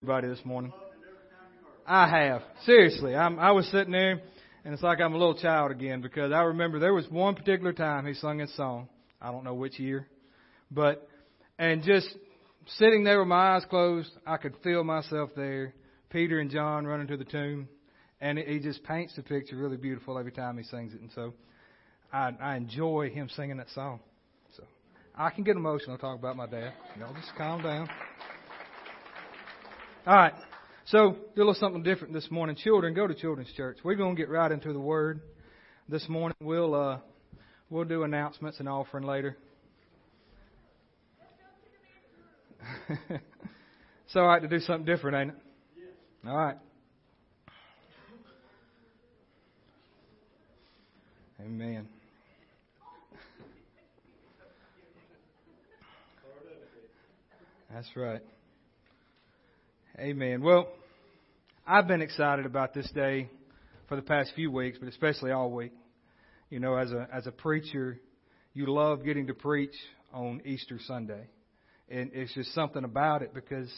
everybody this morning. I have. Seriously. I'm, I was sitting there, and it's like I'm a little child again because I remember there was one particular time he sung this song. I don't know which year. But, and just sitting there with my eyes closed, I could feel myself there. Peter and John running to the tomb. And he just paints the picture really beautiful every time he sings it. And so I, I enjoy him singing that song. So I can get emotional talking about my dad. Y'all just calm down. All right. So, do a little something different this morning. Children, go to children's church. We're going to get right into the Word this morning. We'll uh, we'll do announcements and offering later. it's all right to do something different, ain't it? All right. Amen. That's right. Amen. Well, I've been excited about this day for the past few weeks, but especially all week. You know, as a as a preacher, you love getting to preach on Easter Sunday. And it's just something about it because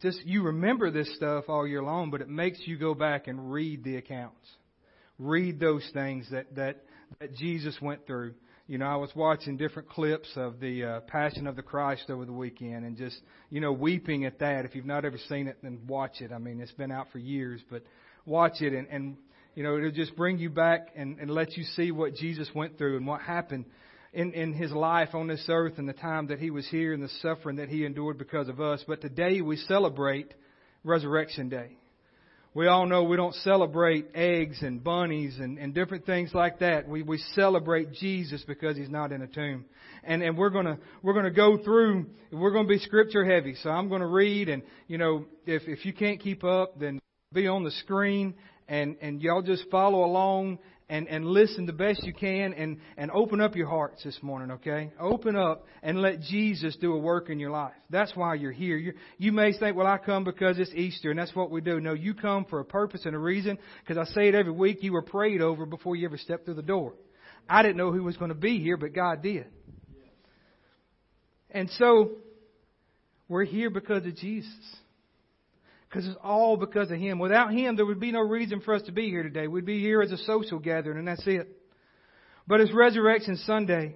just you remember this stuff all year long, but it makes you go back and read the accounts. Read those things that that, that Jesus went through. You know, I was watching different clips of the uh, Passion of the Christ over the weekend and just, you know, weeping at that. If you've not ever seen it, then watch it. I mean, it's been out for years, but watch it and, and you know, it'll just bring you back and, and let you see what Jesus went through and what happened in, in his life on this earth and the time that he was here and the suffering that he endured because of us. But today we celebrate Resurrection Day. We all know we don't celebrate eggs and bunnies and, and different things like that. We, we celebrate Jesus because he's not in a tomb. And, and we're gonna, we're gonna go through, we're gonna be scripture heavy. So I'm gonna read and, you know, if, if you can't keep up, then be on the screen and, and y'all just follow along and, and listen the best you can and, and open up your hearts this morning, okay? Open up and let Jesus do a work in your life. That's why you're here. you you may think, well, I come because it's Easter and that's what we do. No, you come for a purpose and a reason because I say it every week. You were prayed over before you ever stepped through the door. I didn't know who was going to be here, but God did. And so, we're here because of Jesus. Because it's all because of Him. Without Him, there would be no reason for us to be here today. We'd be here as a social gathering, and that's it. But it's Resurrection Sunday.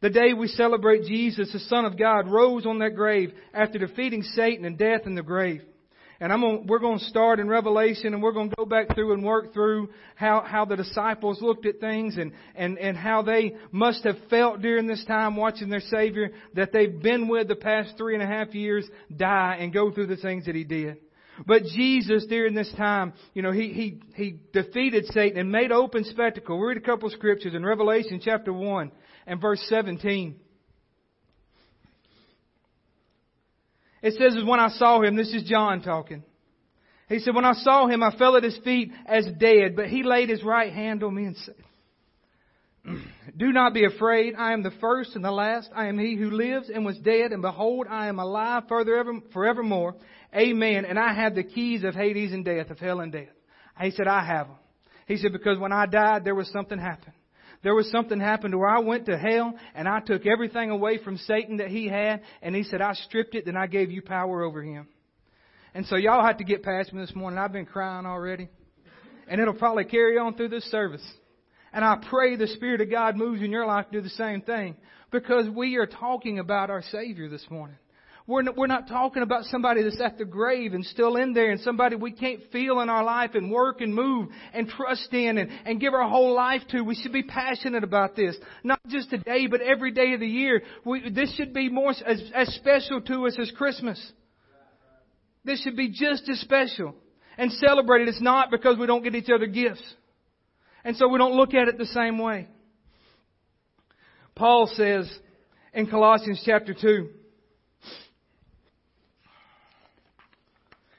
The day we celebrate Jesus, the Son of God, rose on that grave after defeating Satan and death in the grave. And I'm gonna, we're going to start in Revelation and we're going to go back through and work through how, how the disciples looked at things and, and, and how they must have felt during this time watching their Savior that they've been with the past three and a half years die and go through the things that He did. But Jesus, during this time, you know, he, he, he defeated Satan and made open spectacle. We read a couple of scriptures in Revelation chapter 1 and verse 17. It says, when I saw him, this is John talking. He said, when I saw him, I fell at his feet as dead, but he laid his right hand on me and said, do not be afraid. I am the first and the last. I am he who lives and was dead, and behold, I am alive forever, forevermore. Amen. And I have the keys of Hades and death, of hell and death. He said, I have them. He said, because when I died, there was something happened. There was something happened where I went to hell and I took everything away from Satan that he had, and he said, I stripped it, then I gave you power over him. And so y'all have to get past me this morning. I've been crying already. And it'll probably carry on through this service. And I pray the Spirit of God moves in your life to do the same thing. Because we are talking about our Savior this morning. We're not, we're not talking about somebody that's at the grave and still in there and somebody we can't feel in our life and work and move and trust in and, and give our whole life to. We should be passionate about this. Not just today, but every day of the year. We, this should be more as, as special to us as Christmas. This should be just as special and celebrated. It's not because we don't get each other gifts. And so we don't look at it the same way. Paul says in Colossians chapter 2,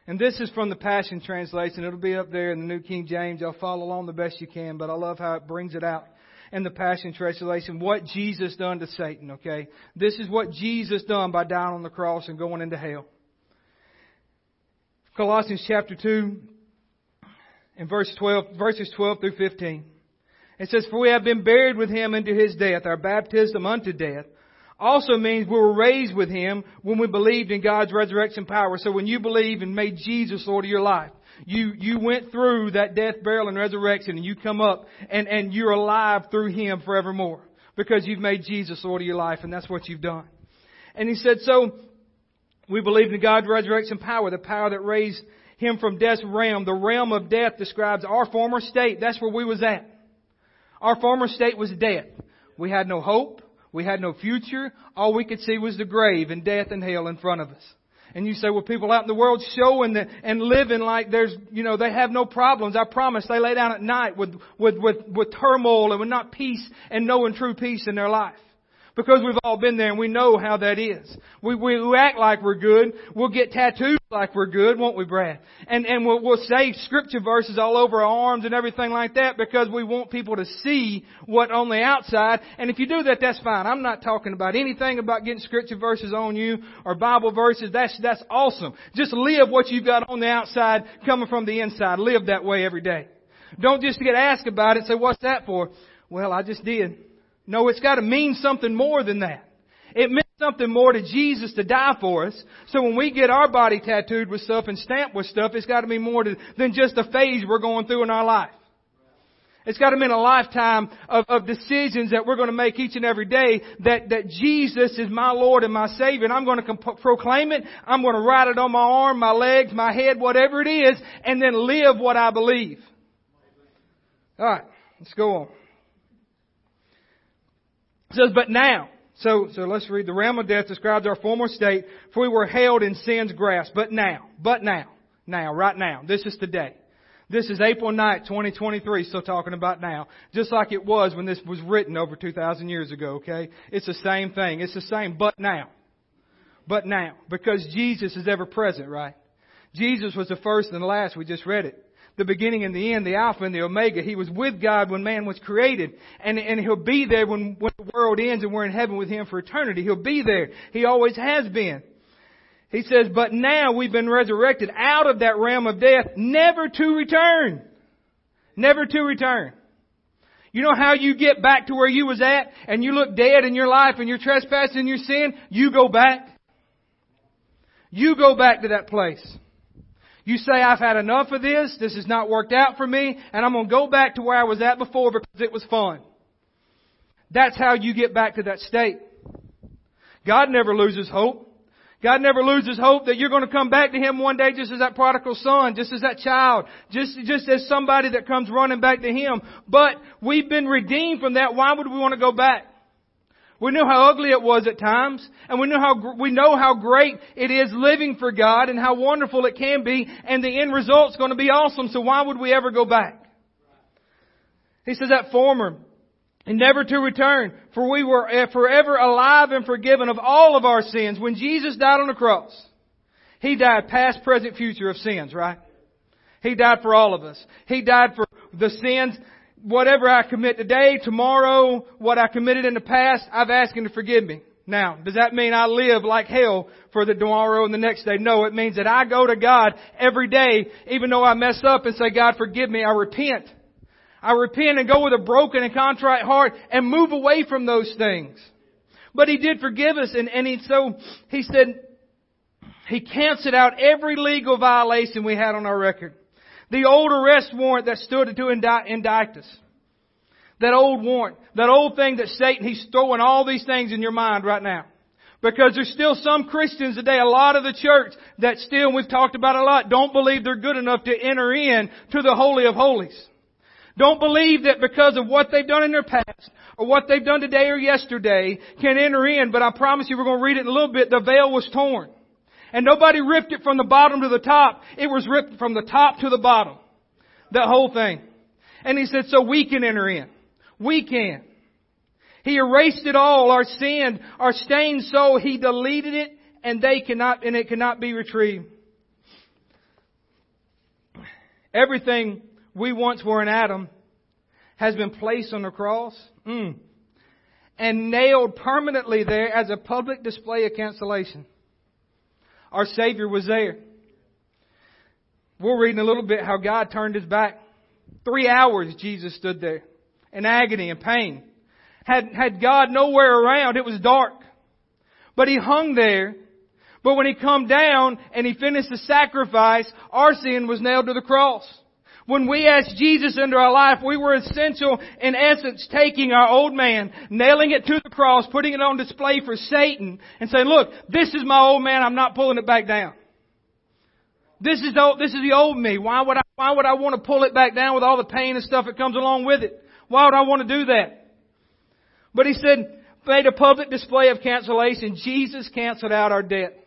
And this is from the Passion Translation. It'll be up there in the New King James. I'll follow along the best you can, but I love how it brings it out in the Passion Translation. What Jesus done to Satan, okay? This is what Jesus done by dying on the cross and going into hell. Colossians chapter 2 and verse 12, verses 12 through 15. It says, For we have been buried with him into his death, our baptism unto death also means we were raised with Him when we believed in God's resurrection power. So when you believe and made Jesus Lord of your life, you, you went through that death, burial, and resurrection and you come up and, and you're alive through Him forevermore because you've made Jesus Lord of your life and that's what you've done. And he said, so we believe in God's resurrection power, the power that raised him from death's realm. The realm of death describes our former state. That's where we was at. Our former state was death. We had no hope. We had no future. All we could see was the grave and death and hell in front of us. And you say, well, people out in the world showing the, and living like there's, you know, they have no problems. I promise they lay down at night with, with, with, with turmoil and with not peace and knowing true peace in their life. Because we've all been there and we know how that is. We, we, we act like we're good. We'll get tattoos like we're good, won't we, Brad? And, and we'll, we'll say scripture verses all over our arms and everything like that because we want people to see what on the outside. And if you do that, that's fine. I'm not talking about anything about getting scripture verses on you or Bible verses. That's, that's awesome. Just live what you've got on the outside coming from the inside. Live that way every day. Don't just get asked about it say, what's that for? Well, I just did. No, it's got to mean something more than that. It meant something more to Jesus to die for us. So when we get our body tattooed with stuff and stamped with stuff, it's got to be more to, than just a phase we're going through in our life. It's got to mean a lifetime of, of decisions that we're going to make each and every day that, that Jesus is my Lord and my Savior and I'm going to comp- proclaim it. I'm going to write it on my arm, my legs, my head, whatever it is, and then live what I believe. Alright, let's go on. Says, but now. So, so let's read. The realm of death describes our former state, for we were held in sin's grasp. But now, but now, now, right now, this is today. This is April 9th, 2023, still talking about now. Just like it was when this was written over 2,000 years ago, okay? It's the same thing. It's the same, but now. But now. Because Jesus is ever present, right? Jesus was the first and the last. We just read it the beginning and the end, the Alpha and the Omega. He was with God when man was created. And, and He'll be there when, when the world ends and we're in heaven with Him for eternity. He'll be there. He always has been. He says, but now we've been resurrected out of that realm of death, never to return. Never to return. You know how you get back to where you was at and you look dead in your life and you're trespassing your sin? You go back. You go back to that place. You say, I've had enough of this, this has not worked out for me, and I'm going to go back to where I was at before because it was fun. That's how you get back to that state. God never loses hope. God never loses hope that you're going to come back to Him one day just as that prodigal son, just as that child, just, just as somebody that comes running back to Him. But we've been redeemed from that. Why would we want to go back? We knew how ugly it was at times, and we know how we know how great it is living for God, and how wonderful it can be, and the end result's going to be awesome. So why would we ever go back? He says that former, and never to return, for we were eh, forever alive and forgiven of all of our sins. When Jesus died on the cross, He died past, present, future of sins, right? He died for all of us. He died for the sins whatever I commit today, tomorrow, what I committed in the past, I've asked Him to forgive me. Now, does that mean I live like hell for the tomorrow and the next day? No, it means that I go to God every day, even though I mess up and say, God forgive me, I repent. I repent and go with a broken and contrite heart and move away from those things. But He did forgive us and, and He, so, He said, He canceled out every legal violation we had on our record. The old arrest warrant that stood to indict, indict us. That old warrant. That old thing that Satan, he's throwing all these things in your mind right now. Because there's still some Christians today, a lot of the church, that still, we've talked about a lot, don't believe they're good enough to enter in to the Holy of Holies. Don't believe that because of what they've done in their past, or what they've done today or yesterday, can enter in, but I promise you we're going to read it in a little bit, the veil was torn. And nobody ripped it from the bottom to the top. It was ripped from the top to the bottom. That whole thing. And he said, so we can enter in. We can. He erased it all, our sin, our stained soul. He deleted it and they cannot, and it cannot be retrieved. Everything we once were in Adam has been placed on the cross mm, and nailed permanently there as a public display of cancellation. Our Savior was there. We'll read in a little bit how God turned his back. Three hours Jesus stood there in agony and pain. Had, had God nowhere around, it was dark. But he hung there. But when he come down and he finished the sacrifice, our sin was nailed to the cross. When we asked Jesus into our life, we were essential, in essence, taking our old man, nailing it to the cross, putting it on display for Satan, and saying, look, this is my old man, I'm not pulling it back down. This is the, this is the old me. Why would I, why would I want to pull it back down with all the pain and stuff that comes along with it? Why would I want to do that? But he said, made a public display of cancellation. Jesus canceled out our debt.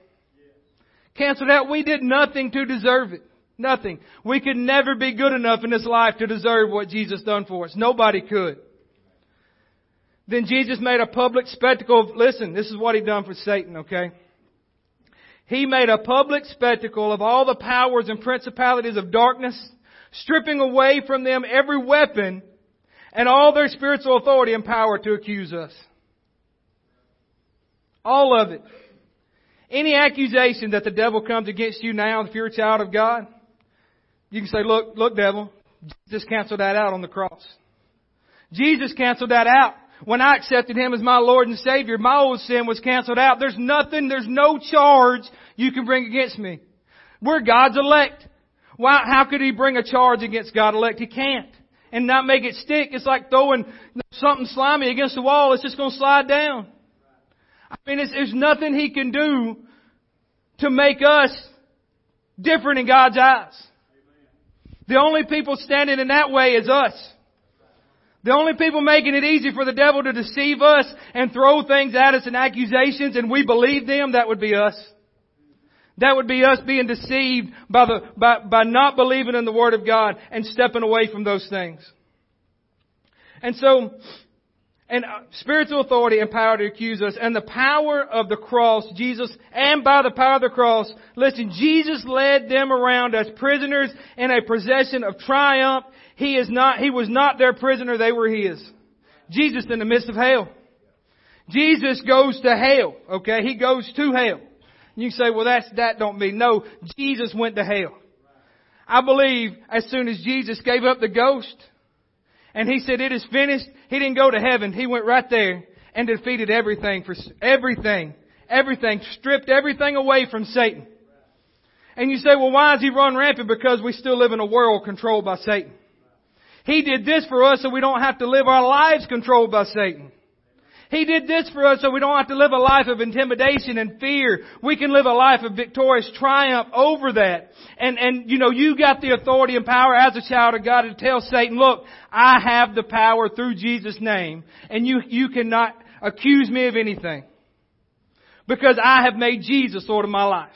Canceled out. We did nothing to deserve it. Nothing. We could never be good enough in this life to deserve what Jesus done for us. Nobody could. Then Jesus made a public spectacle of, listen, this is what he done for Satan, okay? He made a public spectacle of all the powers and principalities of darkness, stripping away from them every weapon and all their spiritual authority and power to accuse us. All of it. Any accusation that the devil comes against you now, if you're a child of God, you can say, look, look devil, Jesus canceled that out on the cross. Jesus canceled that out. When I accepted Him as my Lord and Savior, my old sin was canceled out. There's nothing, there's no charge you can bring against me. We're God's elect. Why, how could He bring a charge against God elect? He can't. And not make it stick. It's like throwing something slimy against the wall. It's just going to slide down. I mean, there's nothing He can do to make us different in God's eyes. The only people standing in that way is us. The only people making it easy for the devil to deceive us and throw things at us and accusations and we believe them, that would be us. That would be us being deceived by the, by, by not believing in the Word of God and stepping away from those things. And so, and uh, spiritual authority and power to accuse us and the power of the cross, Jesus, and by the power of the cross, listen, Jesus led them around as prisoners in a possession of triumph. He is not, he was not their prisoner, they were his. Jesus in the midst of hell. Jesus goes to hell, okay? He goes to hell. You say, well that's, that don't mean, no, Jesus went to hell. I believe as soon as Jesus gave up the ghost, and he said, it is finished. He didn't go to heaven. He went right there and defeated everything for, everything, everything, stripped everything away from Satan. And you say, well, why is he run rampant? Because we still live in a world controlled by Satan. He did this for us so we don't have to live our lives controlled by Satan. He did this for us so we don't have to live a life of intimidation and fear. We can live a life of victorious triumph over that. And, and, you know, you got the authority and power as a child of God to tell Satan, look, I have the power through Jesus' name, and you, you cannot accuse me of anything. Because I have made Jesus Lord of my life.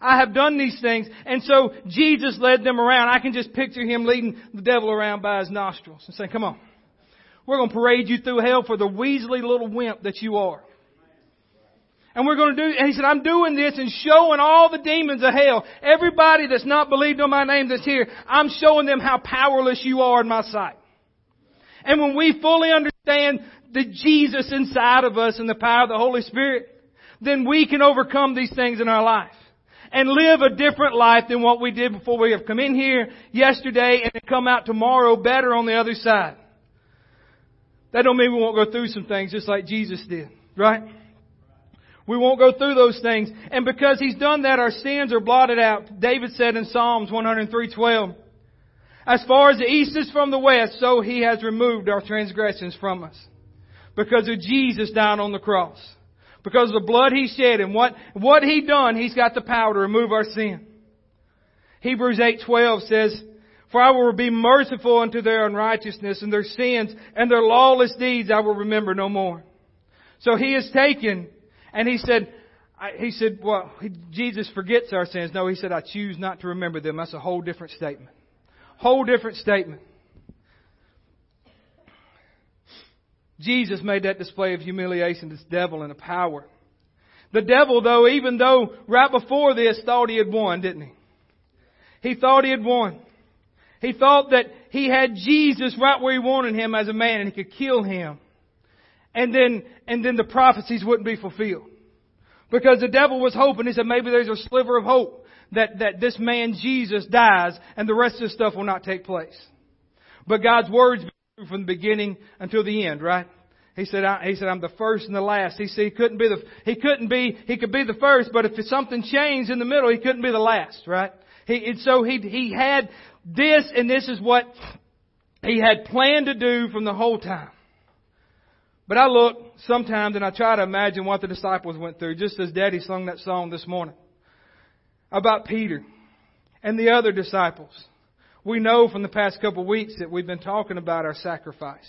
I have done these things. And so Jesus led them around. I can just picture him leading the devil around by his nostrils and saying, come on. We're going to parade you through hell for the weaselly little wimp that you are. And we're going to do, and he said, I'm doing this and showing all the demons of hell, everybody that's not believed on my name that's here, I'm showing them how powerless you are in my sight. And when we fully understand the Jesus inside of us and the power of the Holy Spirit, then we can overcome these things in our life and live a different life than what we did before we have come in here yesterday and come out tomorrow better on the other side. That don't mean we won't go through some things just like Jesus did, right? We won't go through those things. And because He's done that, our sins are blotted out. David said in Psalms 103:12, As far as the east is from the west, so He has removed our transgressions from us. Because of Jesus dying on the cross. Because of the blood He shed and what, what He done, He's got the power to remove our sin. Hebrews 8:12 says, for I will be merciful unto their unrighteousness and their sins and their lawless deeds I will remember no more. So he is taken and he said, he said, well, Jesus forgets our sins. No, he said, I choose not to remember them. That's a whole different statement. Whole different statement. Jesus made that display of humiliation to the devil and a power. The devil, though, even though right before this thought he had won, didn't he? He thought he had won. He thought that he had Jesus right where he wanted him as a man and he could kill him. And then, and then the prophecies wouldn't be fulfilled. Because the devil was hoping, he said maybe there's a sliver of hope that, that this man Jesus dies and the rest of the stuff will not take place. But God's words from the beginning until the end, right? He said, I, he said, I'm the first and the last. He said he couldn't be the, he couldn't be, he could be the first, but if something changed in the middle, he couldn't be the last, right? He, and so he, he had this, and this is what he had planned to do from the whole time. But I look sometimes and I try to imagine what the disciples went through, just as Daddy sung that song this morning about Peter and the other disciples. We know from the past couple of weeks that we've been talking about our sacrifice.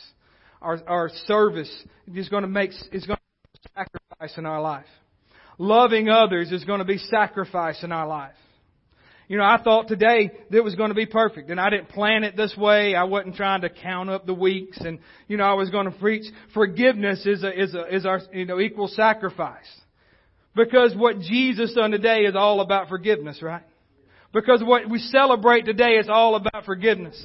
Our, our service is going to make, is going to sacrifice in our life. Loving others is going to be sacrifice in our life. You know, I thought today that was going to be perfect, and I didn't plan it this way. I wasn't trying to count up the weeks, and you know, I was going to preach forgiveness is a, is a, is our you know equal sacrifice, because what Jesus done today is all about forgiveness, right? Because what we celebrate today is all about forgiveness,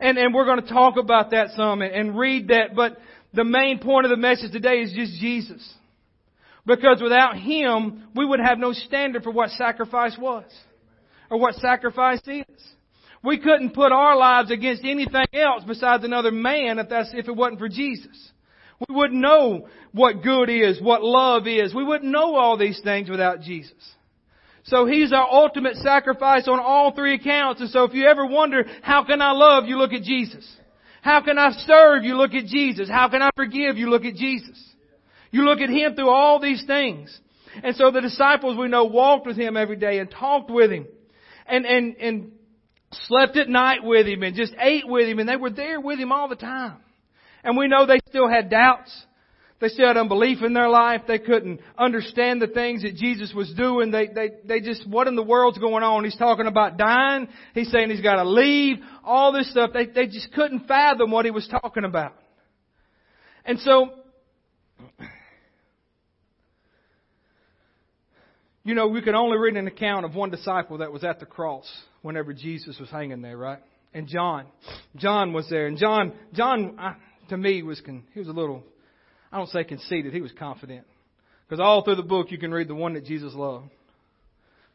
and and we're going to talk about that some and, and read that. But the main point of the message today is just Jesus, because without Him, we would have no standard for what sacrifice was or what sacrifice is. We couldn't put our lives against anything else besides another man if that's, if it wasn't for Jesus. We wouldn't know what good is, what love is. We wouldn't know all these things without Jesus. So He's our ultimate sacrifice on all three accounts. And so if you ever wonder, how can I love? You look at Jesus. How can I serve? You look at Jesus. How can I forgive? You look at Jesus. You look at Him through all these things. And so the disciples we know walked with Him every day and talked with Him and, and, and slept at night with him and just ate with him and they were there with him all the time. And we know they still had doubts. They still had unbelief in their life. They couldn't understand the things that Jesus was doing. They, they, they just, what in the world's going on? He's talking about dying. He's saying he's got to leave. All this stuff. They, they just couldn't fathom what he was talking about. And so, You know, we can only read an account of one disciple that was at the cross whenever Jesus was hanging there, right? And John, John was there, and John, John, I, to me was con, he was a little, I don't say conceited, he was confident, because all through the book you can read the one that Jesus loved,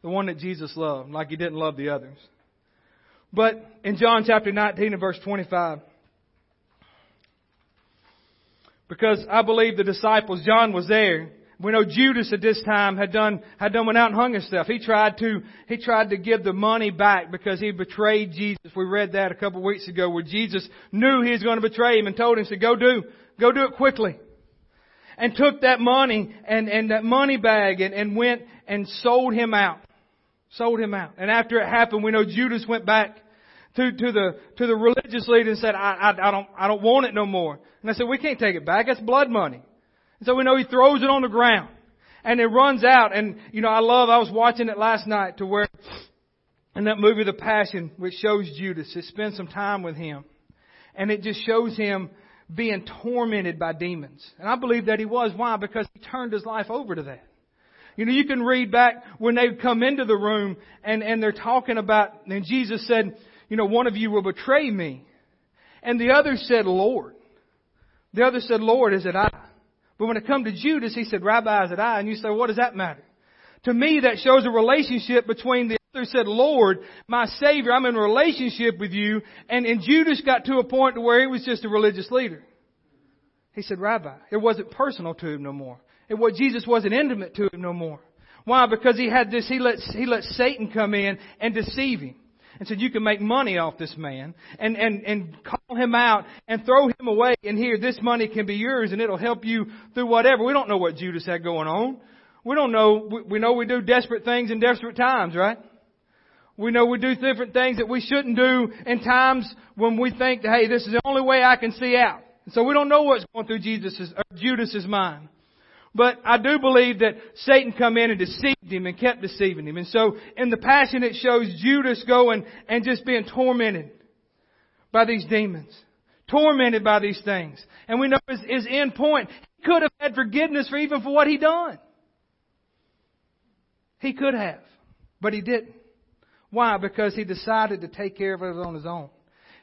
the one that Jesus loved, like he didn't love the others. But in John chapter 19 and verse 25, because I believe the disciples, John was there, we know Judas at this time had done, had done went out and hung himself. He tried to, he tried to give the money back because he betrayed Jesus. We read that a couple of weeks ago where Jesus knew he was going to betray him and told him, said, go do, go do it quickly. And took that money and, and that money bag and, and went and sold him out. Sold him out. And after it happened, we know Judas went back to, to the, to the religious leader and said, I, I, I don't, I don't want it no more. And I said, we can't take it back. That's blood money. So we know he throws it on the ground. And it runs out. And, you know, I love, I was watching it last night to where, in that movie, The Passion, which shows Judas, it spends some time with him. And it just shows him being tormented by demons. And I believe that he was. Why? Because he turned his life over to that. You know, you can read back when they come into the room and, and they're talking about, and Jesus said, you know, one of you will betray me. And the other said, Lord. The other said, Lord, is it I? But when it come to Judas, he said, Rabbi, is it I? And you say, what does that matter? To me, that shows a relationship between the other said, Lord, my Savior, I'm in relationship with you. And, and Judas got to a point to where he was just a religious leader. He said, Rabbi. It wasn't personal to him no more. It was, Jesus wasn't intimate to him no more. Why? Because he had this, he let, he let Satan come in and deceive him and said, you can make money off this man and, and, and call him out and throw him away and here, this money can be yours and it'll help you through whatever. We don't know what Judas had going on. We don't know, we, we know we do desperate things in desperate times, right? We know we do different things that we shouldn't do in times when we think, hey, this is the only way I can see out. So we don't know what's going through Jesus' or Judas's mind. But I do believe that Satan come in and deceived him and kept deceiving him. And so in the passion it shows Judas going and just being tormented by these demons. Tormented by these things. And we know his, his end point, he could have had forgiveness for even for what he done. He could have. But he didn't. Why? Because he decided to take care of it on his own.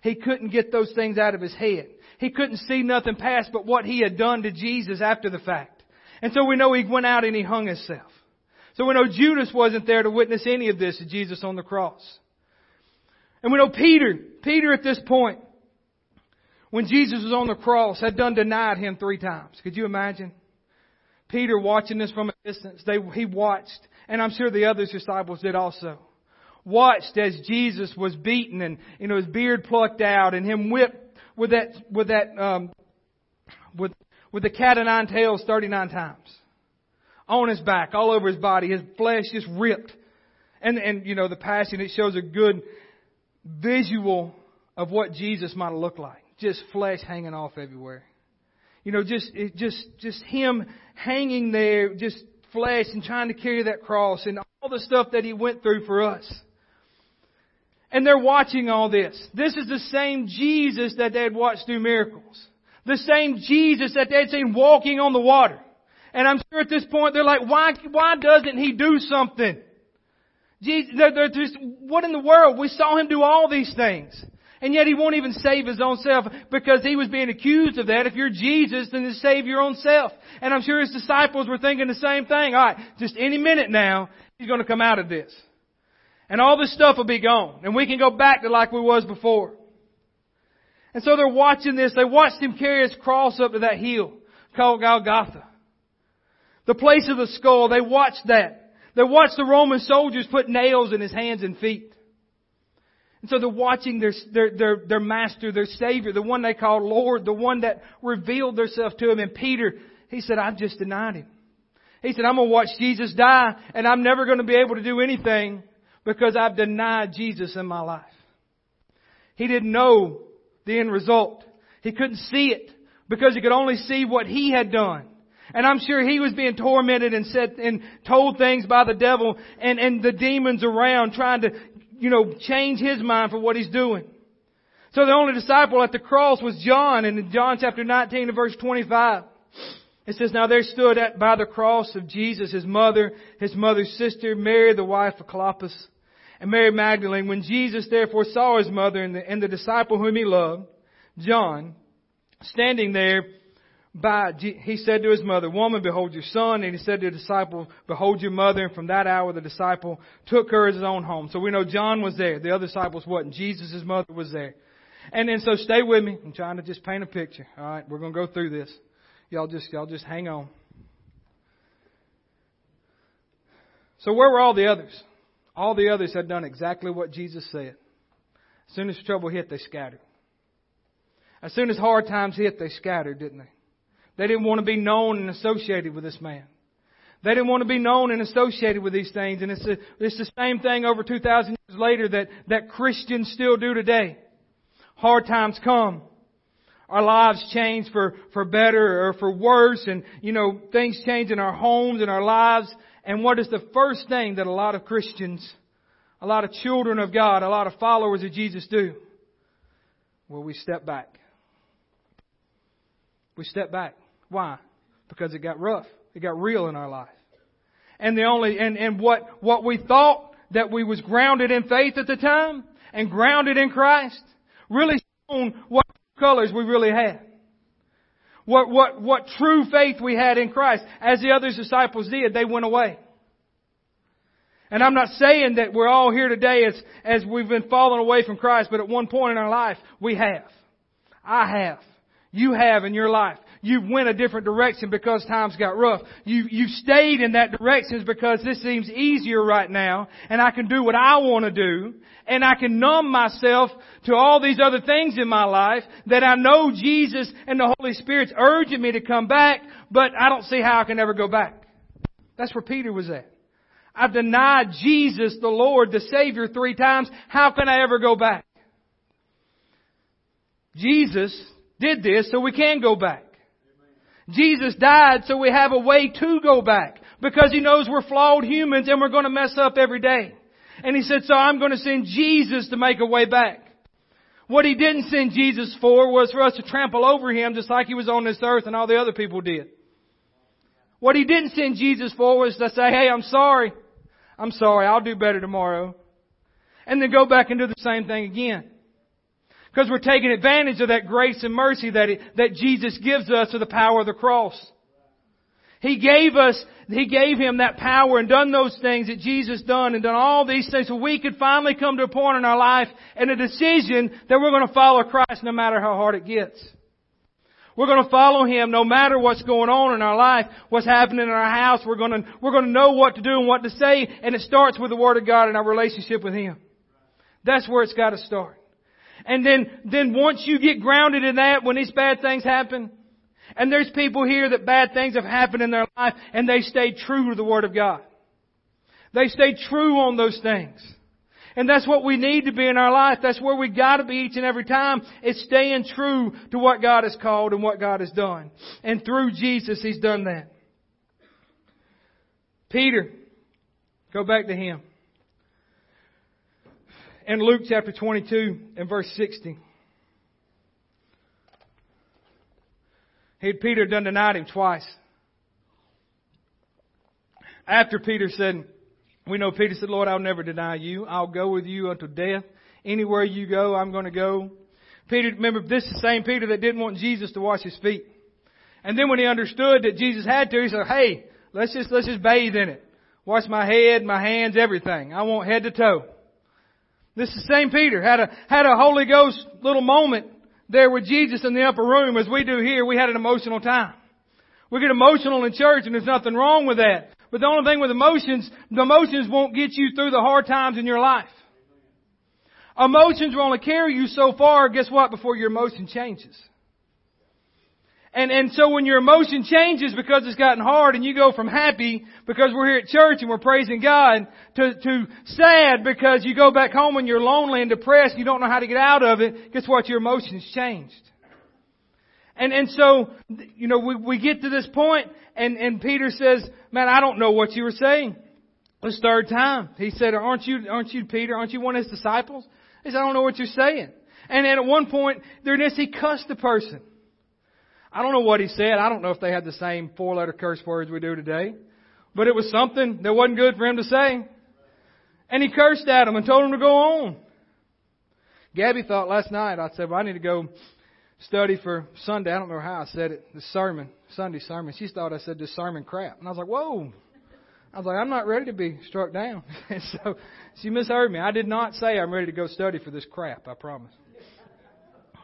He couldn't get those things out of his head. He couldn't see nothing past but what he had done to Jesus after the fact. And so we know he went out and he hung himself. So we know Judas wasn't there to witness any of this to Jesus on the cross. And we know Peter, Peter at this point, when Jesus was on the cross, had done denied him three times. Could you imagine? Peter watching this from a distance. They, he watched, and I'm sure the other disciples did also. Watched as Jesus was beaten and, you know, his beard plucked out and him whipped with that, with that, um, with, with the cat o' nine tails 39 times. On his back, all over his body, his flesh just ripped. And, and, you know, the passion, it shows a good visual of what Jesus might have looked like. Just flesh hanging off everywhere. You know, just, it just, just him hanging there, just flesh and trying to carry that cross and all the stuff that he went through for us. And they're watching all this. This is the same Jesus that they had watched do miracles. The same Jesus that they'd seen walking on the water. And I'm sure at this point they're like, why, why doesn't he do something? Jesus, they're, they're just, what in the world? We saw him do all these things. And yet he won't even save his own self because he was being accused of that. If you're Jesus, then to save your own self. And I'm sure his disciples were thinking the same thing. Alright, just any minute now, he's to come out of this. And all this stuff will be gone. And we can go back to like we was before. And so they're watching this. They watched him carry his cross up to that hill called Golgotha. The place of the skull. They watched that. They watched the Roman soldiers put nails in his hands and feet. And so they're watching their, their, their, their master, their savior, the one they called Lord, the one that revealed themselves to him. And Peter, he said, I've just denied him. He said, I'm going to watch Jesus die and I'm never going to be able to do anything because I've denied Jesus in my life. He didn't know the end result. He couldn't see it because he could only see what he had done. And I'm sure he was being tormented and said and told things by the devil and, and the demons around trying to you know, change his mind for what he's doing. So the only disciple at the cross was John, and in John chapter 19 and verse 25, it says, Now there stood at, by the cross of Jesus his mother, his mother's sister, Mary the wife of Clopas, and Mary Magdalene. When Jesus therefore saw his mother and the, and the disciple whom he loved, John, standing there, by, he said to his mother, Woman, behold your son. And he said to the disciple, Behold your mother. And from that hour the disciple took her as his own home. So we know John was there. The other disciples wasn't. Jesus' mother was there. And then so stay with me. I'm trying to just paint a picture. Alright, we're gonna go through this. Y'all just, y'all just hang on. So where were all the others? All the others had done exactly what Jesus said. As soon as trouble hit, they scattered. As soon as hard times hit, they scattered, didn't they? They didn't want to be known and associated with this man. They didn't want to be known and associated with these things. And it's, a, it's the same thing over 2,000 years later that, that Christians still do today. Hard times come. Our lives change for, for better or for worse and, you know, things change in our homes and our lives. And what is the first thing that a lot of Christians, a lot of children of God, a lot of followers of Jesus do? Well, we step back. We step back. Why? Because it got rough. It got real in our life. And the only, and, and what, what we thought that we was grounded in faith at the time and grounded in Christ really shown what colors we really had. What, what, what true faith we had in Christ. As the other disciples did, they went away. And I'm not saying that we're all here today as, as we've been falling away from Christ, but at one point in our life, we have. I have. You have in your life. You went a different direction because times got rough. You, you stayed in that direction because this seems easier right now and I can do what I want to do and I can numb myself to all these other things in my life that I know Jesus and the Holy Spirit's urging me to come back, but I don't see how I can ever go back. That's where Peter was at. I've denied Jesus, the Lord, the Savior three times. How can I ever go back? Jesus did this so we can go back. Jesus died so we have a way to go back because He knows we're flawed humans and we're going to mess up every day. And He said, so I'm going to send Jesus to make a way back. What He didn't send Jesus for was for us to trample over Him just like He was on this earth and all the other people did. What He didn't send Jesus for was to say, hey, I'm sorry. I'm sorry. I'll do better tomorrow. And then go back and do the same thing again. Because we're taking advantage of that grace and mercy that, that Jesus gives us through the power of the cross. He gave us, He gave Him that power and done those things that Jesus done and done all these things so we could finally come to a point in our life and a decision that we're going to follow Christ no matter how hard it gets. We're going to follow Him no matter what's going on in our life, what's happening in our house. We're going to, we're going to know what to do and what to say and it starts with the Word of God and our relationship with Him. That's where it's got to start. And then, then once you get grounded in that, when these bad things happen, and there's people here that bad things have happened in their life and they stay true to the Word of God. They stay true on those things. And that's what we need to be in our life. That's where we gotta be each and every time. It's staying true to what God has called and what God has done. And through Jesus, He's done that. Peter, go back to him. In Luke chapter 22 and verse 60. He, had Peter done denied him twice. After Peter said, we know Peter said, Lord, I'll never deny you. I'll go with you until death. Anywhere you go, I'm going to go. Peter, remember, this is the same Peter that didn't want Jesus to wash his feet. And then when he understood that Jesus had to, he said, hey, let's just, let's just bathe in it. Wash my head, my hands, everything. I want head to toe. This is same Peter. Had a, had a Holy Ghost little moment there with Jesus in the upper room as we do here, we had an emotional time. We get emotional in church and there's nothing wrong with that. But the only thing with emotions, the emotions won't get you through the hard times in your life. Emotions will only carry you so far, guess what, before your emotion changes. And, and so when your emotion changes because it's gotten hard and you go from happy because we're here at church and we're praising God to, to sad because you go back home and you're lonely and depressed, and you don't know how to get out of it, guess what? Your emotions changed. And, and so, you know, we, we get to this point and, and Peter says, man, I don't know what you were saying. This third time. He said, aren't you, aren't you Peter? Aren't you one of his disciples? He said, I don't know what you're saying. And then at one point, during this, he cussed the person. I don't know what he said. I don't know if they had the same four letter curse words we do today. But it was something that wasn't good for him to say. And he cursed at him and told him to go on. Gabby thought last night, I said, well, I need to go study for Sunday. I don't know how I said it. The sermon, Sunday sermon. She thought I said this sermon crap. And I was like, whoa. I was like, I'm not ready to be struck down. and so she misheard me. I did not say I'm ready to go study for this crap. I promise.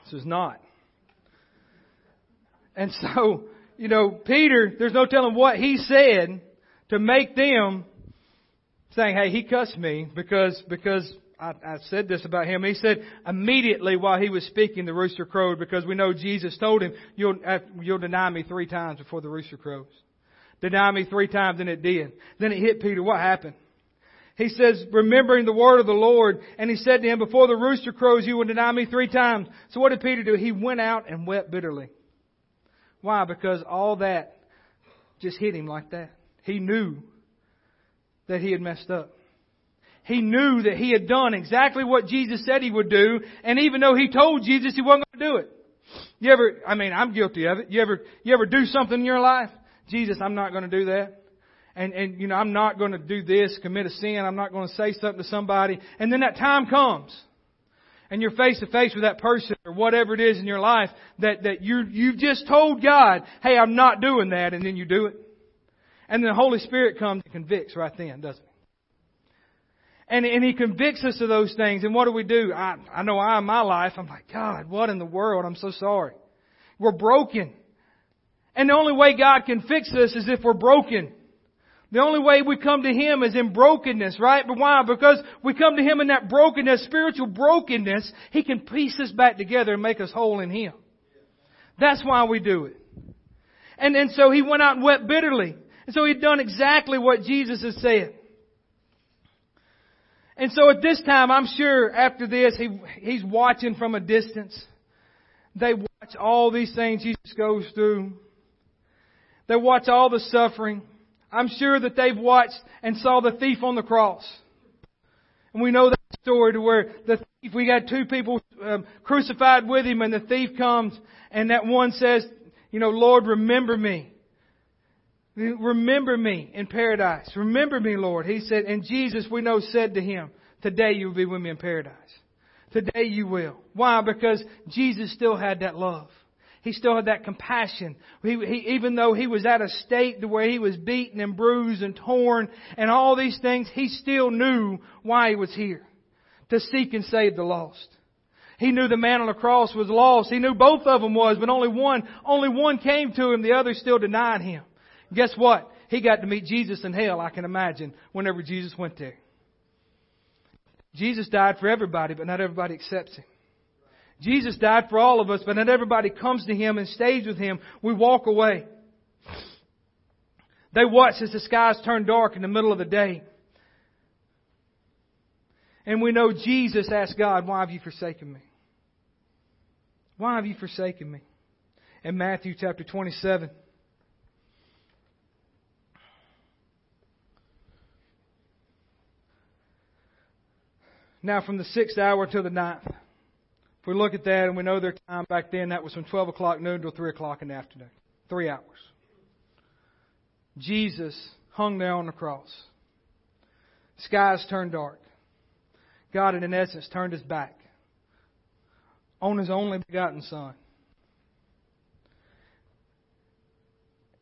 This is not. And so, you know, Peter, there's no telling what he said to make them saying, hey, he cussed me because, because I, I said this about him. He said immediately while he was speaking, the rooster crowed because we know Jesus told him, you'll, uh, you'll deny me three times before the rooster crows. Deny me three times and it did. Then it hit Peter. What happened? He says, remembering the word of the Lord, and he said to him, before the rooster crows, you will deny me three times. So what did Peter do? He went out and wept bitterly. Why? Because all that just hit him like that. He knew that he had messed up. He knew that he had done exactly what Jesus said he would do, and even though he told Jesus he wasn't going to do it. You ever, I mean, I'm guilty of it. You ever, you ever do something in your life? Jesus, I'm not going to do that. And, and, you know, I'm not going to do this, commit a sin. I'm not going to say something to somebody. And then that time comes and you're face to face with that person or whatever it is in your life that, that you, you've just told God, hey, I'm not doing that, and then you do it. And the Holy Spirit comes and convicts right then, doesn't he? And, and He convicts us of those things. And what do we do? I, I know I in my life, I'm like, God, what in the world? I'm so sorry. We're broken. And the only way God can fix us is if we're broken. The only way we come to Him is in brokenness, right? But why? Because we come to Him in that brokenness, spiritual brokenness, He can piece us back together and make us whole in Him. That's why we do it. And, and so He went out and wept bitterly. And so He'd done exactly what Jesus had said. And so at this time, I'm sure after this, he, He's watching from a distance. They watch all these things Jesus goes through. They watch all the suffering. I'm sure that they've watched and saw the thief on the cross. And we know that story to where the thief, we got two people um, crucified with him and the thief comes and that one says, you know, Lord, remember me. Remember me in paradise. Remember me, Lord. He said, and Jesus, we know, said to him, today you will be with me in paradise. Today you will. Why? Because Jesus still had that love. He still had that compassion. He, he, even though he was at a state where he was beaten and bruised and torn and all these things, he still knew why he was here. To seek and save the lost. He knew the man on the cross was lost. He knew both of them was, but only one, only one came to him. The other still denied him. Guess what? He got to meet Jesus in hell, I can imagine, whenever Jesus went there. Jesus died for everybody, but not everybody accepts him. Jesus died for all of us, but not everybody comes to him and stays with him. We walk away. They watch as the skies turn dark in the middle of the day. And we know Jesus asked God, Why have you forsaken me? Why have you forsaken me? In Matthew chapter 27. Now, from the sixth hour to the ninth. We look at that and we know their time back then, that was from 12 o'clock noon till 3 o'clock in the afternoon. Three hours. Jesus hung there on the cross. Skies turned dark. God, in essence, turned his back on his only begotten Son.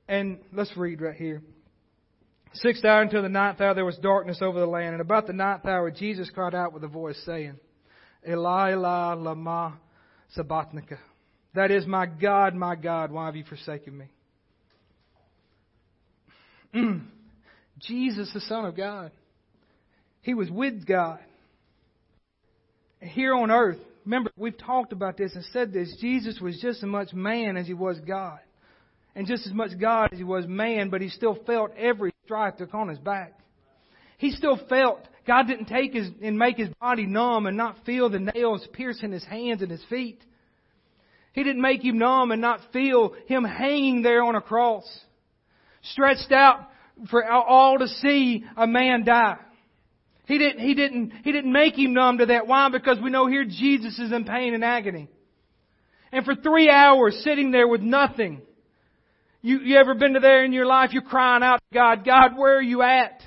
And let's read right here. Sixth hour until the ninth hour, there was darkness over the land. And about the ninth hour, Jesus cried out with a voice, saying, Eli, Eli, lama sabachthani. That is, my God, my God, why have you forsaken me? Jesus, the Son of God. He was with God. Here on earth, remember, we've talked about this and said this. Jesus was just as much man as he was God. And just as much God as he was man, but he still felt every stripe took on his back. He still felt God didn't take his and make his body numb and not feel the nails piercing his hands and his feet. He didn't make him numb and not feel him hanging there on a cross, stretched out for all to see a man die. He didn't, he didn't, he didn't make him numb to that. Why? Because we know here Jesus is in pain and agony. And for three hours sitting there with nothing, you, you ever been to there in your life? You're crying out to God, God, where are you at?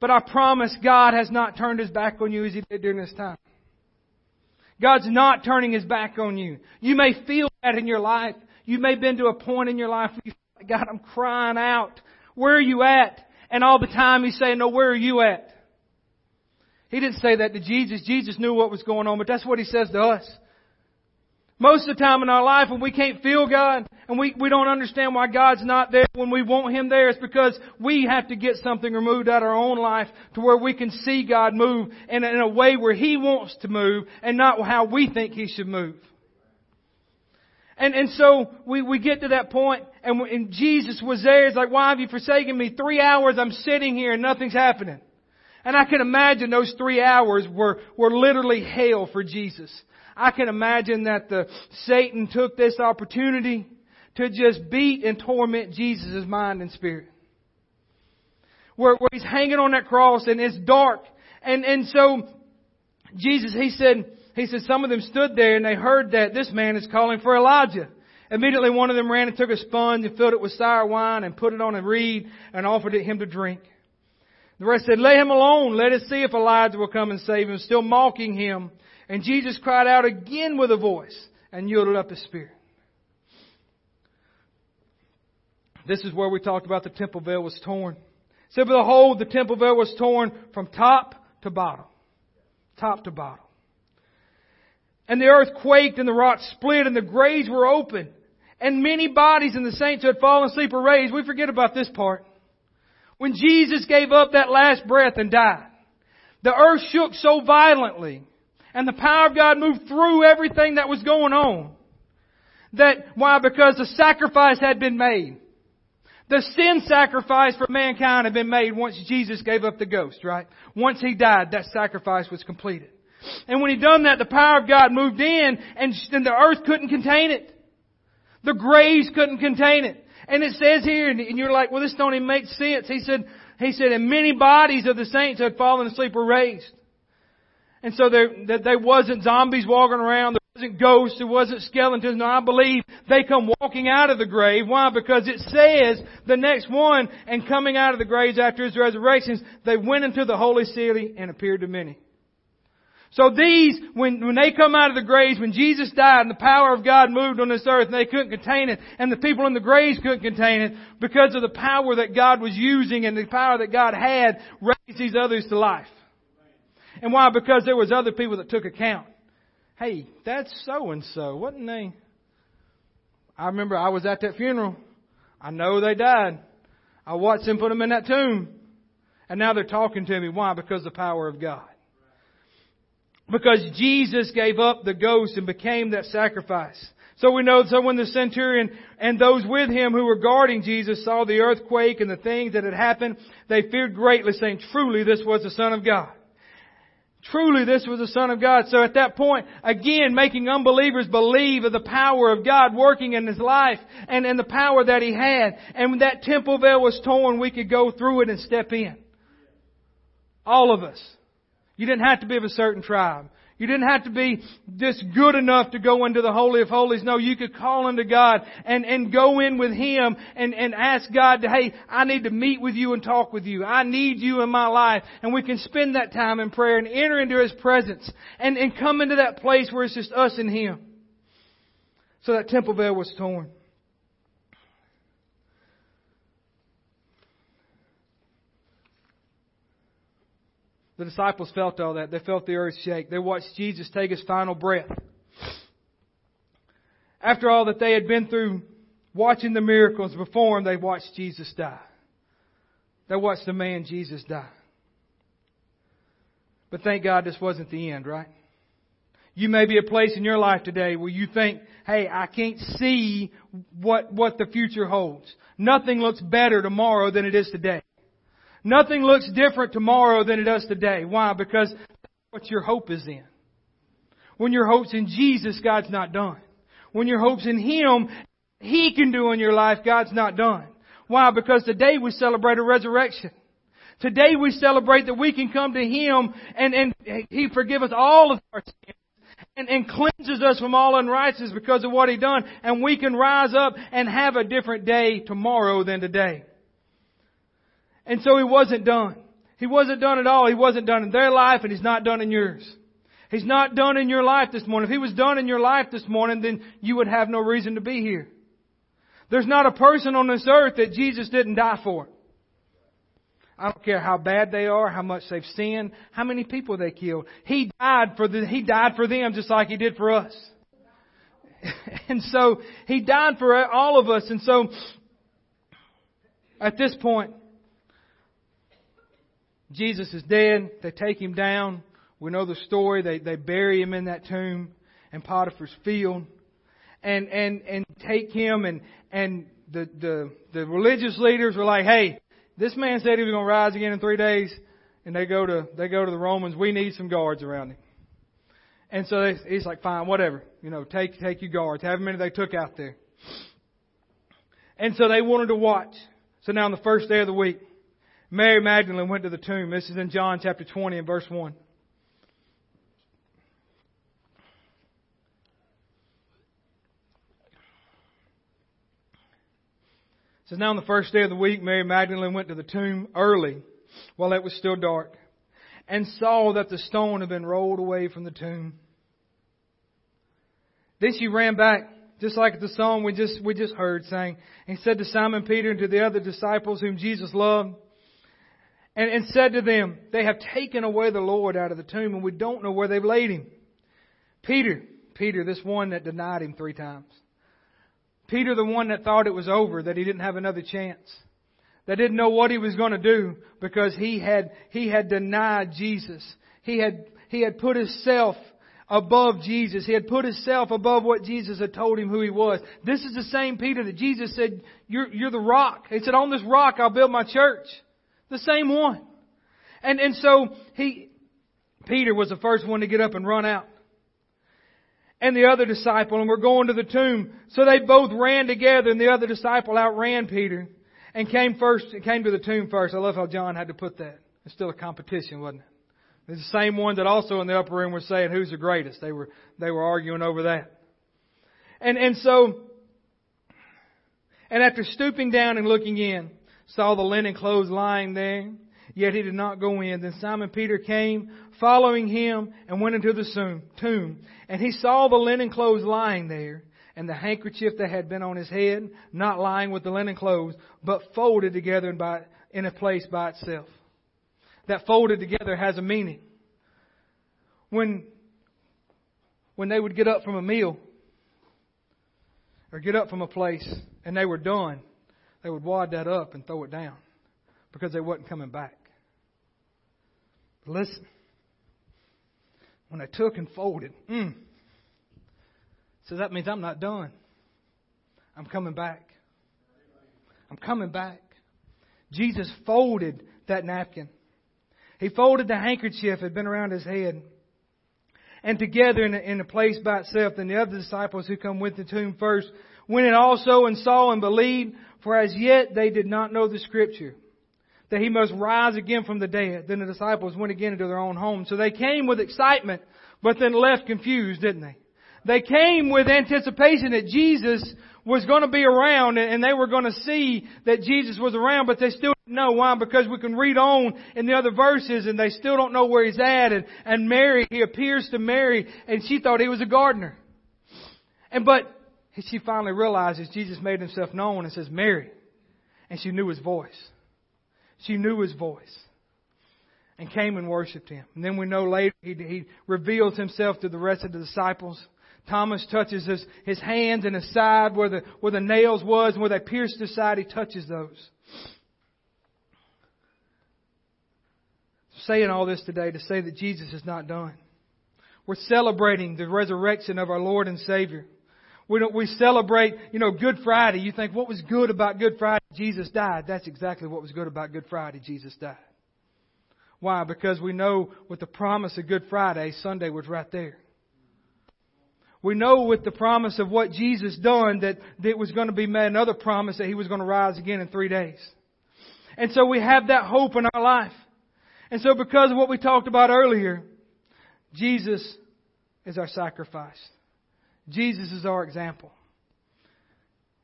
But I promise God has not turned His back on you as He did during this time. God's not turning His back on you. You may feel that in your life. You may have been to a point in your life where you feel like, God, I'm crying out. Where are you at? And all the time He's saying, no, where are you at? He didn't say that to Jesus. Jesus knew what was going on, but that's what He says to us. Most of the time in our life when we can't feel God and we, we don't understand why God's not there when we want Him there, it's because we have to get something removed out of our own life to where we can see God move in in a way where He wants to move and not how we think He should move. And, and so we, we get to that point and, and Jesus was there. It's like, why have you forsaken me? Three hours I'm sitting here and nothing's happening. And I can imagine those three hours were, were literally hell for Jesus. I can imagine that the Satan took this opportunity to just beat and torment Jesus' mind and spirit. Where, where he's hanging on that cross and it's dark. And, and so, Jesus, he said, he said, some of them stood there and they heard that this man is calling for Elijah. Immediately one of them ran and took a sponge and filled it with sour wine and put it on a reed and offered it him to drink. The rest said, let him alone. Let us see if Elijah will come and save him. Still mocking him. And Jesus cried out again with a voice and yielded up his spirit. This is where we talked about the temple veil was torn. It said, behold, the temple veil was torn from top to bottom. Top to bottom. And the earth quaked and the rocks split and the graves were open. And many bodies in the saints who had fallen asleep were raised. We forget about this part. When Jesus gave up that last breath and died, the earth shook so violently and the power of God moved through everything that was going on. That, why? Because the sacrifice had been made. The sin sacrifice for mankind had been made once Jesus gave up the ghost, right? Once He died, that sacrifice was completed. And when He done that, the power of God moved in and, the earth couldn't contain it. The graves couldn't contain it. And it says here, and you're like, well, this don't even make sense. He said, he said, and many bodies of the saints had fallen asleep were raised. And so there, that there wasn't zombies walking around, there wasn't ghosts, there wasn't skeletons. No, I believe they come walking out of the grave. Why? Because it says the next one, and coming out of the graves after his resurrections, they went into the holy city and appeared to many. So these, when, when they come out of the graves, when Jesus died and the power of God moved on this earth and they couldn't contain it, and the people in the graves couldn't contain it, because of the power that God was using and the power that God had, raised these others to life. And why? Because there was other people that took account. Hey, that's so and so, wasn't they? I remember I was at that funeral. I know they died. I watched them put them in that tomb. And now they're talking to me. Why? Because the power of God. Because Jesus gave up the ghost and became that sacrifice. So we know, so when the centurion and those with him who were guarding Jesus saw the earthquake and the things that had happened, they feared greatly, saying, truly this was the Son of God. Truly this was the Son of God. So at that point, again, making unbelievers believe of the power of God working in his life and, and the power that he had. And when that temple veil was torn, we could go through it and step in. All of us. You didn't have to be of a certain tribe. You didn't have to be just good enough to go into the Holy of Holies. No, you could call unto God and, and go in with Him and, and ask God to, hey, I need to meet with you and talk with you. I need you in my life. And we can spend that time in prayer and enter into His presence and, and come into that place where it's just us and Him. So that temple veil was torn. The disciples felt all that. They felt the earth shake. They watched Jesus take his final breath. After all that they had been through watching the miracles performed, they watched Jesus die. They watched the man Jesus die. But thank God this wasn't the end, right? You may be a place in your life today where you think, hey, I can't see what, what the future holds. Nothing looks better tomorrow than it is today. Nothing looks different tomorrow than it does today. Why? Because what your hope is in. When your hope's in Jesus, God's not done. When your hope's in Him, He can do in your life, God's not done. Why? Because today we celebrate a resurrection. Today we celebrate that we can come to Him and, and He forgive us all of our sins and, and cleanses us from all unrighteousness because of what He done. And we can rise up and have a different day tomorrow than today. And so he wasn't done. He wasn't done at all. He wasn't done in their life and he's not done in yours. He's not done in your life this morning. If he was done in your life this morning, then you would have no reason to be here. There's not a person on this earth that Jesus didn't die for. I don't care how bad they are, how much they've sinned, how many people they killed. He died for the, he died for them just like he did for us. and so, he died for all of us. And so, at this point, Jesus is dead. They take him down. We know the story. They, they bury him in that tomb in Potiphar's field. And, and, and take him and, and the, the, the religious leaders were like, hey, this man said he was going to rise again in three days. And they go to, they go to the Romans. We need some guards around him. And so they, he's like, fine, whatever. You know, take, take your guards. However many they took out there. And so they wanted to watch. So now on the first day of the week, Mary Magdalene went to the tomb. This is in John chapter 20 and verse 1. It says, Now on the first day of the week, Mary Magdalene went to the tomb early, while it was still dark, and saw that the stone had been rolled away from the tomb. Then she ran back, just like the song we just, we just heard sang, and said to Simon Peter and to the other disciples whom Jesus loved, and, and said to them, They have taken away the Lord out of the tomb, and we don't know where they've laid him. Peter, Peter, this one that denied him three times. Peter, the one that thought it was over, that he didn't have another chance. That didn't know what he was going to do because he had, he had denied Jesus. He had, he had put himself above Jesus. He had put himself above what Jesus had told him who he was. This is the same Peter that Jesus said, you're, you're the rock. He said, on this rock I'll build my church. The same one. And, and so he, Peter was the first one to get up and run out. And the other disciple, and we're going to the tomb. So they both ran together and the other disciple outran Peter and came first, came to the tomb first. I love how John had to put that. It's still a competition, wasn't it? It's the same one that also in the upper room was saying who's the greatest. They were, they were arguing over that. And, and so, and after stooping down and looking in, saw the linen clothes lying there, yet he did not go in. Then Simon Peter came, following him, and went into the tomb. And he saw the linen clothes lying there, and the handkerchief that had been on his head, not lying with the linen clothes, but folded together by, in a place by itself. That folded together has a meaning. When, when they would get up from a meal, or get up from a place, and they were done, they would wad that up and throw it down because they wasn't coming back. But listen, when they took and folded, mm, so that means I'm not done. I'm coming back. I'm coming back. Jesus folded that napkin. He folded the handkerchief that had been around his head. And together in a, in a place by itself, then the other disciples who come with the tomb first went in also and saw and believed, for as yet they did not know the scripture that he must rise again from the dead. Then the disciples went again into their own home. So they came with excitement, but then left confused, didn't they? They came with anticipation that Jesus was going to be around and they were going to see that Jesus was around, but they still didn't know why because we can read on in the other verses and they still don't know where he's at and, and Mary, he appears to Mary and she thought he was a gardener. And but she finally realizes Jesus made himself known and says, Mary. And she knew his voice. She knew his voice and came and worshiped him. And then we know later he, he reveals himself to the rest of the disciples. Thomas touches his, his hands and his side where the, where the nails was and where they pierced his side. He touches those. Saying all this today to say that Jesus is not done. We're celebrating the resurrection of our Lord and Savior. We, we celebrate, you know, Good Friday. You think, what was good about Good Friday? Jesus died. That's exactly what was good about Good Friday. Jesus died. Why? Because we know with the promise of Good Friday, Sunday was right there. We know with the promise of what Jesus done that it was going to be made another promise that He was going to rise again in three days. And so we have that hope in our life. And so because of what we talked about earlier, Jesus is our sacrifice. Jesus is our example.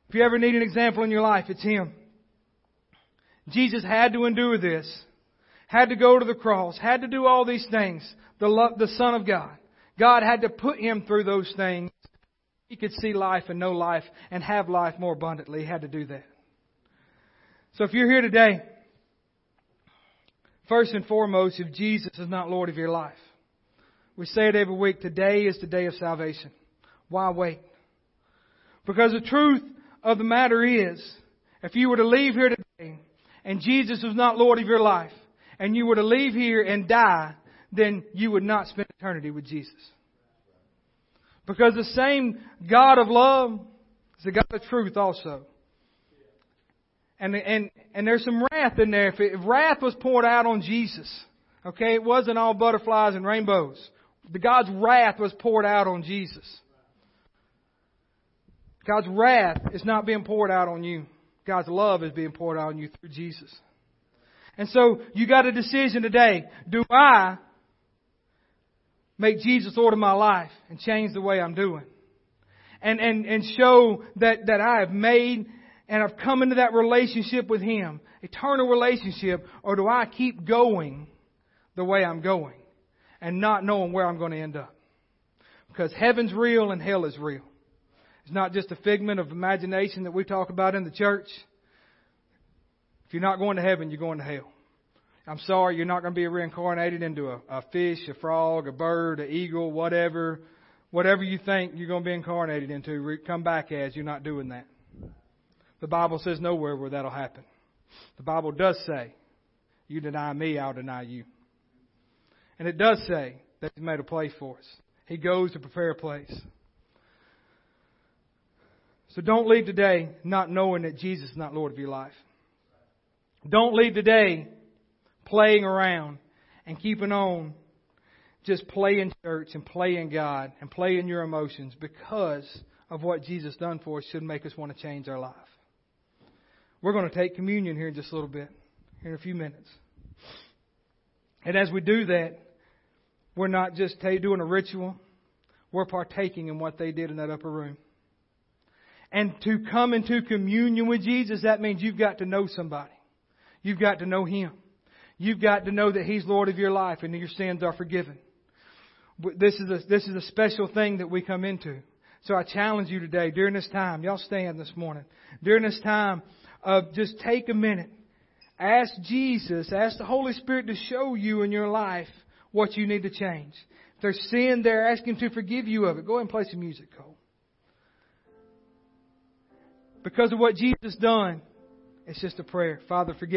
If you ever need an example in your life, it's Him. Jesus had to endure this, had to go to the cross, had to do all these things. The, love, the Son of God. God had to put Him through those things. He could see life and know life and have life more abundantly. He had to do that. So if you're here today, first and foremost, if Jesus is not Lord of your life, we say it every week, today is the day of salvation. Why wait? Because the truth of the matter is, if you were to leave here today and Jesus was not Lord of your life, and you were to leave here and die, then you would not spend eternity with Jesus. Because the same God of love is the God of truth also. And, and, and there's some wrath in there. If, it, if wrath was poured out on Jesus, okay, it wasn't all butterflies and rainbows. The God's wrath was poured out on Jesus. God's wrath is not being poured out on you. God's love is being poured out on you through Jesus. And so you got a decision today. Do I make Jesus order my life and change the way I'm doing? And, and, and show that, that I have made and I've come into that relationship with Him, eternal relationship, or do I keep going the way I'm going and not knowing where I'm going to end up? Because heaven's real and hell is real. It's not just a figment of imagination that we talk about in the church. If you're not going to heaven, you're going to hell. I'm sorry, you're not going to be reincarnated into a, a fish, a frog, a bird, an eagle, whatever. Whatever you think you're going to be incarnated into, come back as, you're not doing that. The Bible says nowhere where that'll happen. The Bible does say, you deny me, I'll deny you. And it does say that He's made a place for us. He goes to prepare a place. So don't leave today not knowing that Jesus is not Lord of your life. Don't leave today playing around and keeping on just playing church and playing God and playing your emotions because of what Jesus done for us should make us want to change our life. We're going to take communion here in just a little bit, here in a few minutes. And as we do that, we're not just doing a ritual, we're partaking in what they did in that upper room. And to come into communion with Jesus, that means you've got to know somebody. You've got to know Him. You've got to know that He's Lord of your life and that your sins are forgiven. This is a, this is a special thing that we come into. So I challenge you today during this time. Y'all stand this morning. During this time of just take a minute. Ask Jesus, ask the Holy Spirit to show you in your life what you need to change. If there's sin there, ask Him to forgive you of it. Go ahead and play some music, Cole. Because of what Jesus done, it's just a prayer. Father, forgive